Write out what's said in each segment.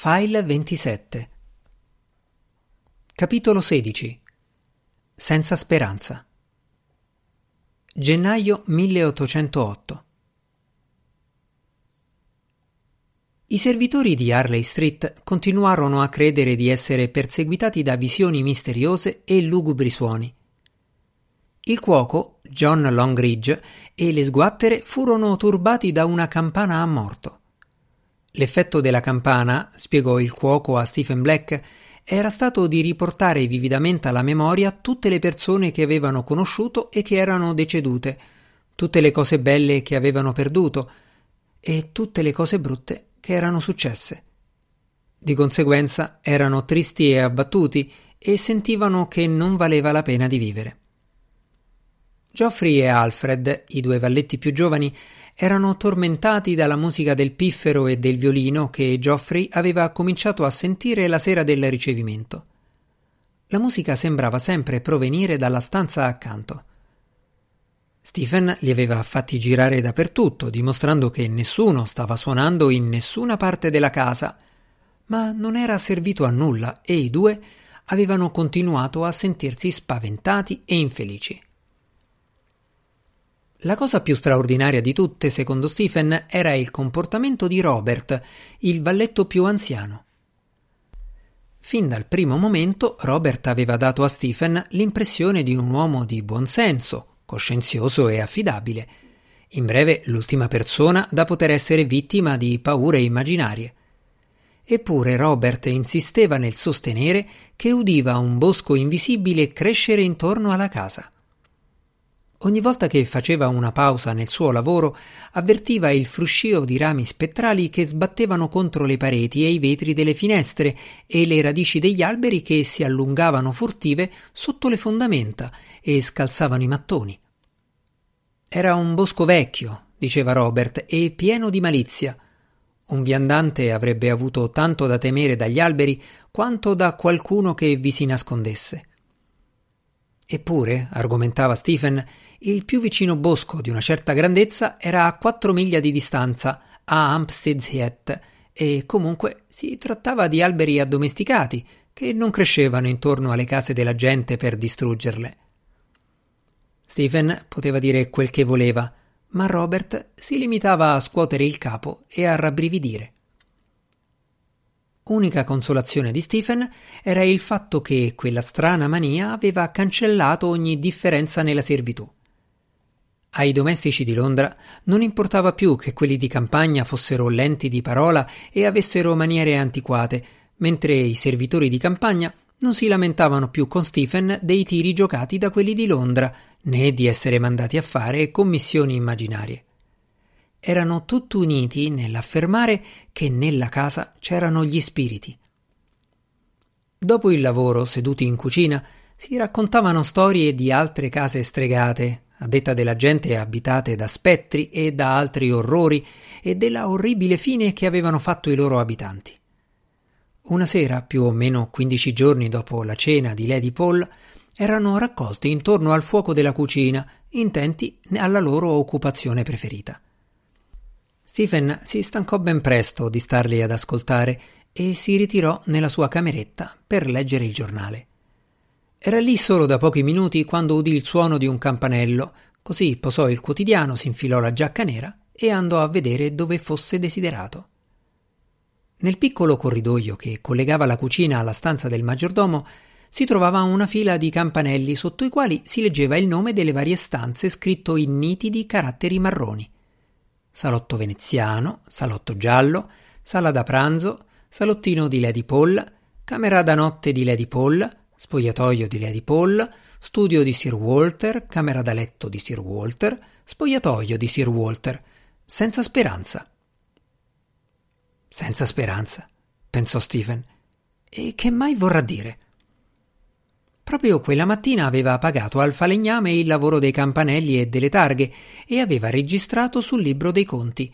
File 27 Capitolo 16 Senza speranza Gennaio 1808 I servitori di Harley Street continuarono a credere di essere perseguitati da visioni misteriose e lugubri suoni. Il cuoco, John Longridge, e le sguattere furono turbati da una campana a morto. L'effetto della campana, spiegò il cuoco a Stephen Black, era stato di riportare vividamente alla memoria tutte le persone che avevano conosciuto e che erano decedute, tutte le cose belle che avevano perduto e tutte le cose brutte che erano successe. Di conseguenza erano tristi e abbattuti e sentivano che non valeva la pena di vivere. Geoffrey e Alfred, i due valletti più giovani, erano tormentati dalla musica del piffero e del violino che Geoffrey aveva cominciato a sentire la sera del ricevimento. La musica sembrava sempre provenire dalla stanza accanto. Stephen li aveva fatti girare dappertutto, dimostrando che nessuno stava suonando in nessuna parte della casa, ma non era servito a nulla e i due avevano continuato a sentirsi spaventati e infelici. La cosa più straordinaria di tutte, secondo Stephen, era il comportamento di Robert, il valletto più anziano. Fin dal primo momento Robert aveva dato a Stephen l'impressione di un uomo di buon senso, coscienzioso e affidabile, in breve l'ultima persona da poter essere vittima di paure immaginarie. Eppure Robert insisteva nel sostenere che udiva un bosco invisibile crescere intorno alla casa. Ogni volta che faceva una pausa nel suo lavoro, avvertiva il fruscio di rami spettrali che sbattevano contro le pareti e i vetri delle finestre e le radici degli alberi che si allungavano furtive sotto le fondamenta e scalzavano i mattoni. Era un bosco vecchio, diceva Robert, e pieno di malizia. Un viandante avrebbe avuto tanto da temere dagli alberi quanto da qualcuno che vi si nascondesse. Eppure, argomentava Stephen, il più vicino bosco di una certa grandezza era a quattro miglia di distanza, a Hampstead's Heath, e comunque si trattava di alberi addomesticati che non crescevano intorno alle case della gente per distruggerle. Stephen poteva dire quel che voleva, ma Robert si limitava a scuotere il capo e a rabbrividire. Unica consolazione di Stephen era il fatto che quella strana mania aveva cancellato ogni differenza nella servitù. Ai domestici di Londra non importava più che quelli di campagna fossero lenti di parola e avessero maniere antiquate, mentre i servitori di campagna non si lamentavano più con Stephen dei tiri giocati da quelli di Londra, né di essere mandati a fare commissioni immaginarie erano tutti uniti nell'affermare che nella casa c'erano gli spiriti. Dopo il lavoro, seduti in cucina, si raccontavano storie di altre case stregate, a detta della gente abitate da spettri e da altri orrori, e della orribile fine che avevano fatto i loro abitanti. Una sera, più o meno quindici giorni dopo la cena di Lady Paul, erano raccolti intorno al fuoco della cucina, intenti alla loro occupazione preferita. Stephen si stancò ben presto di starli ad ascoltare e si ritirò nella sua cameretta per leggere il giornale. Era lì solo da pochi minuti quando udì il suono di un campanello, così posò il quotidiano, si infilò la giacca nera e andò a vedere dove fosse desiderato. Nel piccolo corridoio che collegava la cucina alla stanza del maggiordomo si trovava una fila di campanelli sotto i quali si leggeva il nome delle varie stanze scritto in nitidi caratteri marroni salotto veneziano, salotto giallo, sala da pranzo, salottino di Lady Paul, camera da notte di Lady Paul, spogliatoio di Lady Paul, studio di Sir Walter, camera da letto di Sir Walter, spogliatoio di Sir Walter, senza speranza. Senza speranza, pensò Stephen. E che mai vorrà dire? Proprio quella mattina aveva pagato al falegname il lavoro dei campanelli e delle targhe e aveva registrato sul libro dei conti.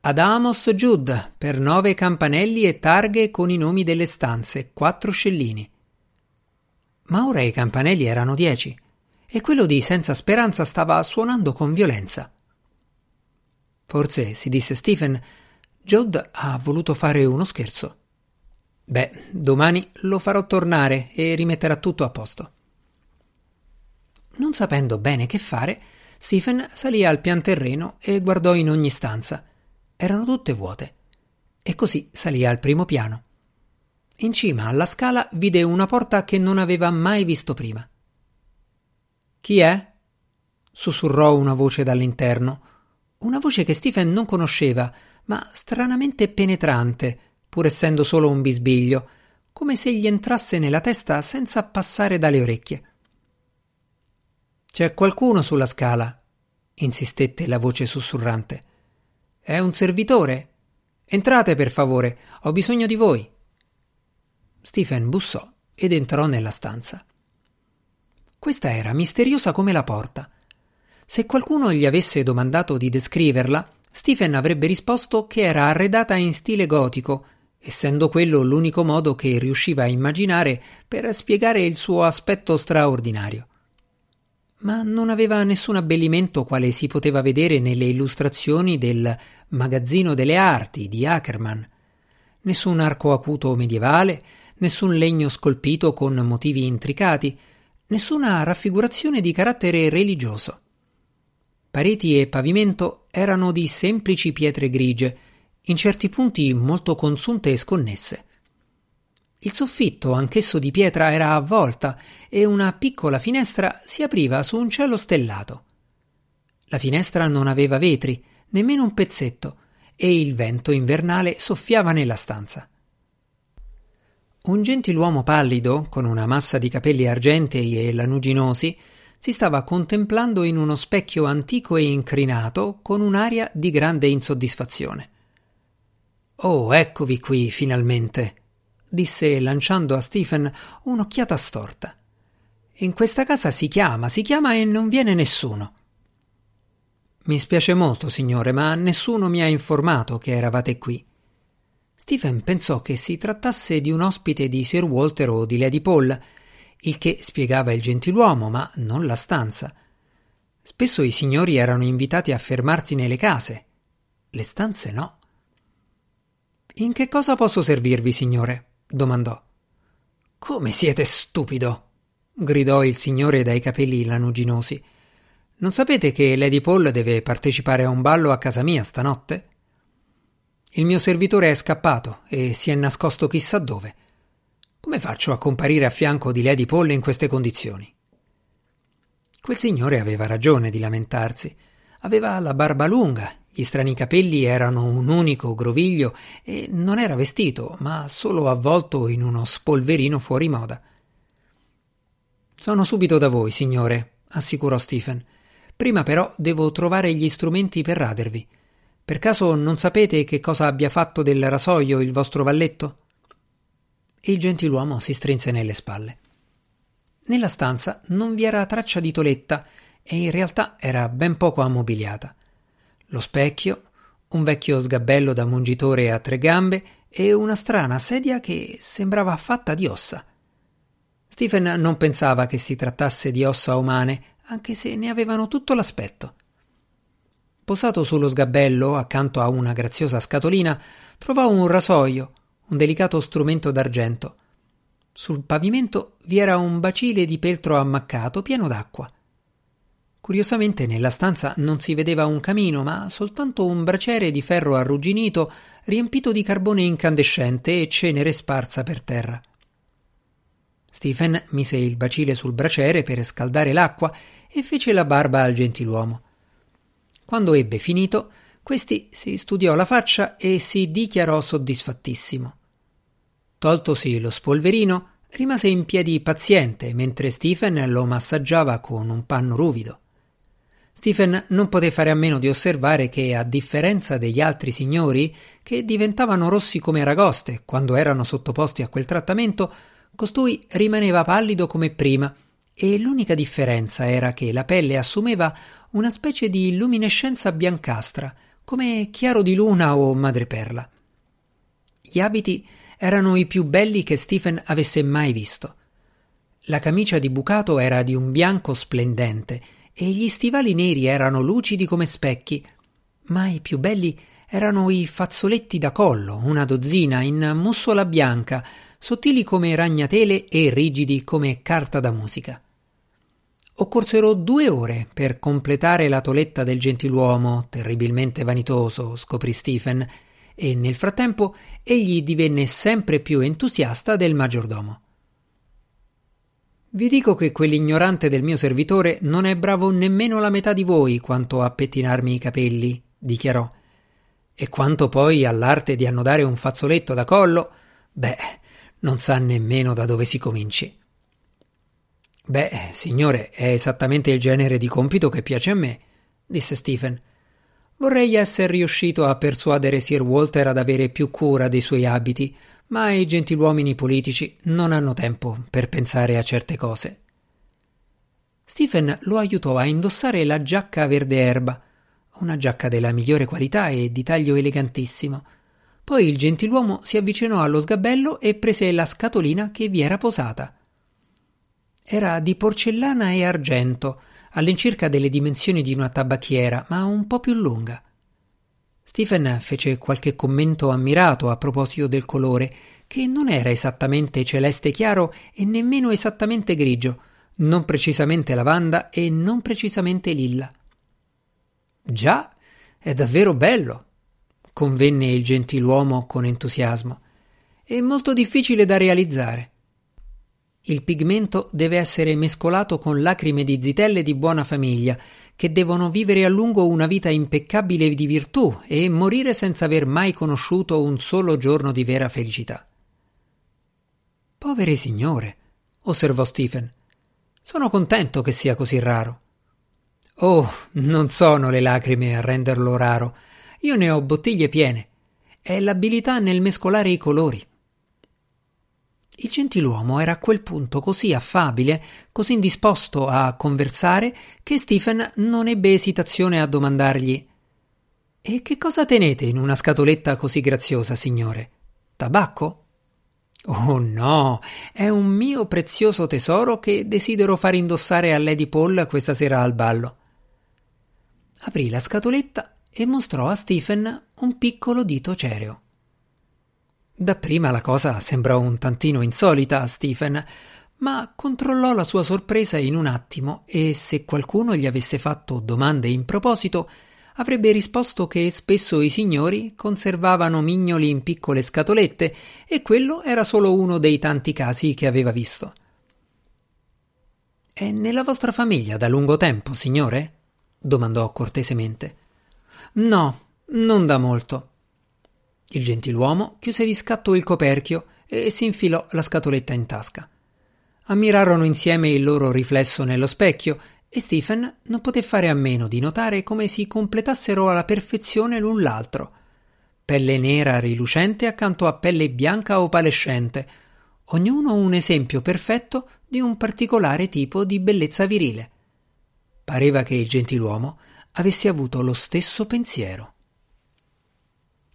Ad Amos Judd per nove campanelli e targhe con i nomi delle stanze, quattro scellini. Ma ora i campanelli erano dieci e quello di Senza Speranza stava suonando con violenza. Forse, si disse Stephen, Judd ha voluto fare uno scherzo. Beh, domani lo farò tornare e rimetterà tutto a posto. Non sapendo bene che fare, Stephen salì al pian terreno e guardò in ogni stanza. Erano tutte vuote. E così salì al primo piano. In cima alla scala vide una porta che non aveva mai visto prima. Chi è? sussurrò una voce dall'interno. Una voce che Stephen non conosceva, ma stranamente penetrante, pur essendo solo un bisbiglio, come se gli entrasse nella testa senza passare dalle orecchie. C'è qualcuno sulla scala, insistette la voce sussurrante. È un servitore. Entrate, per favore, ho bisogno di voi. Stephen bussò ed entrò nella stanza. Questa era misteriosa come la porta. Se qualcuno gli avesse domandato di descriverla, Stephen avrebbe risposto che era arredata in stile gotico, essendo quello l'unico modo che riusciva a immaginare per spiegare il suo aspetto straordinario. Ma non aveva nessun abbellimento quale si poteva vedere nelle illustrazioni del Magazzino delle Arti di Ackerman, nessun arco acuto medievale, nessun legno scolpito con motivi intricati, nessuna raffigurazione di carattere religioso. Pareti e pavimento erano di semplici pietre grigie, in certi punti molto consunte e sconnesse. Il soffitto, anch'esso di pietra, era a volta e una piccola finestra si apriva su un cielo stellato. La finestra non aveva vetri, nemmeno un pezzetto, e il vento invernale soffiava nella stanza. Un gentiluomo pallido, con una massa di capelli argentei e lanuginosi, si stava contemplando in uno specchio antico e incrinato con un'aria di grande insoddisfazione. Oh, eccovi qui, finalmente, disse lanciando a Stephen un'occhiata storta. In questa casa si chiama, si chiama e non viene nessuno. Mi spiace molto, signore, ma nessuno mi ha informato che eravate qui. Stephen pensò che si trattasse di un ospite di Sir Walter o di Lady Paul, il che spiegava il gentiluomo, ma non la stanza. Spesso i signori erano invitati a fermarsi nelle case, le stanze no. In che cosa posso servirvi, signore? domandò. Come siete stupido! gridò il signore dai capelli lanuginosi. Non sapete che Lady Paul deve partecipare a un ballo a casa mia stanotte? Il mio servitore è scappato e si è nascosto chissà dove. Come faccio a comparire a fianco di Lady Paul in queste condizioni? Quel signore aveva ragione di lamentarsi. Aveva la barba lunga, gli strani capelli erano un unico groviglio e non era vestito, ma solo avvolto in uno spolverino fuori moda. Sono subito da voi, signore, assicurò Stephen. Prima però devo trovare gli strumenti per radervi. Per caso non sapete che cosa abbia fatto del rasoio il vostro valletto? Il gentiluomo si strinse nelle spalle. Nella stanza non vi era traccia di toletta e in realtà era ben poco ammobiliata lo specchio, un vecchio sgabello da mungitore a tre gambe e una strana sedia che sembrava fatta di ossa. Stephen non pensava che si trattasse di ossa umane, anche se ne avevano tutto l'aspetto. Posato sullo sgabello, accanto a una graziosa scatolina, trovò un rasoio, un delicato strumento d'argento. Sul pavimento vi era un bacile di peltro ammaccato pieno d'acqua. Curiosamente nella stanza non si vedeva un camino, ma soltanto un braciere di ferro arrugginito riempito di carbone incandescente e cenere sparsa per terra. Stephen mise il bacile sul braciere per scaldare l'acqua e fece la barba al gentiluomo. Quando ebbe finito, questi si studiò la faccia e si dichiarò soddisfattissimo. Toltosi lo spolverino, rimase in piedi paziente mentre Stephen lo massaggiava con un panno ruvido. Stephen non poté fare a meno di osservare che, a differenza degli altri signori, che diventavano rossi come aragoste quando erano sottoposti a quel trattamento, costui rimaneva pallido come prima, e l'unica differenza era che la pelle assumeva una specie di luminescenza biancastra, come chiaro di luna o madreperla. Gli abiti erano i più belli che Stephen avesse mai visto. La camicia di bucato era di un bianco splendente e gli stivali neri erano lucidi come specchi, ma i più belli erano i fazzoletti da collo, una dozzina, in mussola bianca, sottili come ragnatele e rigidi come carta da musica. Occorsero due ore per completare la toletta del gentiluomo, terribilmente vanitoso, scoprì Stephen, e nel frattempo egli divenne sempre più entusiasta del maggiordomo. Vi dico che quell'ignorante del mio servitore non è bravo nemmeno la metà di voi quanto a pettinarmi i capelli, dichiarò. E quanto poi all'arte di annodare un fazzoletto da collo, beh, non sa nemmeno da dove si cominci. Beh, signore, è esattamente il genere di compito che piace a me, disse Stephen. Vorrei essere riuscito a persuadere Sir Walter ad avere più cura dei suoi abiti, ma i gentiluomini politici non hanno tempo per pensare a certe cose. Stephen lo aiutò a indossare la giacca verde erba, una giacca della migliore qualità e di taglio elegantissimo. Poi il gentiluomo si avvicinò allo sgabello e prese la scatolina che vi era posata. Era di porcellana e argento, all'incirca delle dimensioni di una tabacchiera, ma un po' più lunga. Stephen fece qualche commento ammirato a proposito del colore, che non era esattamente celeste chiaro e nemmeno esattamente grigio, non precisamente lavanda e non precisamente lilla. Già, è davvero bello, convenne il gentiluomo con entusiasmo. È molto difficile da realizzare. Il pigmento deve essere mescolato con lacrime di zitelle di buona famiglia, che devono vivere a lungo una vita impeccabile di virtù e morire senza aver mai conosciuto un solo giorno di vera felicità. Povere signore, osservò Stephen. Sono contento che sia così raro. Oh, non sono le lacrime a renderlo raro. Io ne ho bottiglie piene. È l'abilità nel mescolare i colori. Il gentiluomo era a quel punto così affabile, così disposto a conversare, che Stephen non ebbe esitazione a domandargli E che cosa tenete in una scatoletta così graziosa, signore? Tabacco? Oh no, è un mio prezioso tesoro che desidero far indossare a Lady Paul questa sera al ballo. Aprì la scatoletta e mostrò a Stephen un piccolo dito cereo. Dapprima la cosa sembrò un tantino insolita a Stephen, ma controllò la sua sorpresa in un attimo e se qualcuno gli avesse fatto domande in proposito, avrebbe risposto che spesso i signori conservavano mignoli in piccole scatolette e quello era solo uno dei tanti casi che aveva visto. È nella vostra famiglia da lungo tempo, signore? domandò cortesemente. No, non da molto. Il gentiluomo chiuse di scatto il coperchio e si infilò la scatoletta in tasca. Ammirarono insieme il loro riflesso nello specchio e Stephen non poté fare a meno di notare come si completassero alla perfezione l'un l'altro. Pelle nera rilucente accanto a pelle bianca opalescente, ognuno un esempio perfetto di un particolare tipo di bellezza virile. Pareva che il gentiluomo avesse avuto lo stesso pensiero.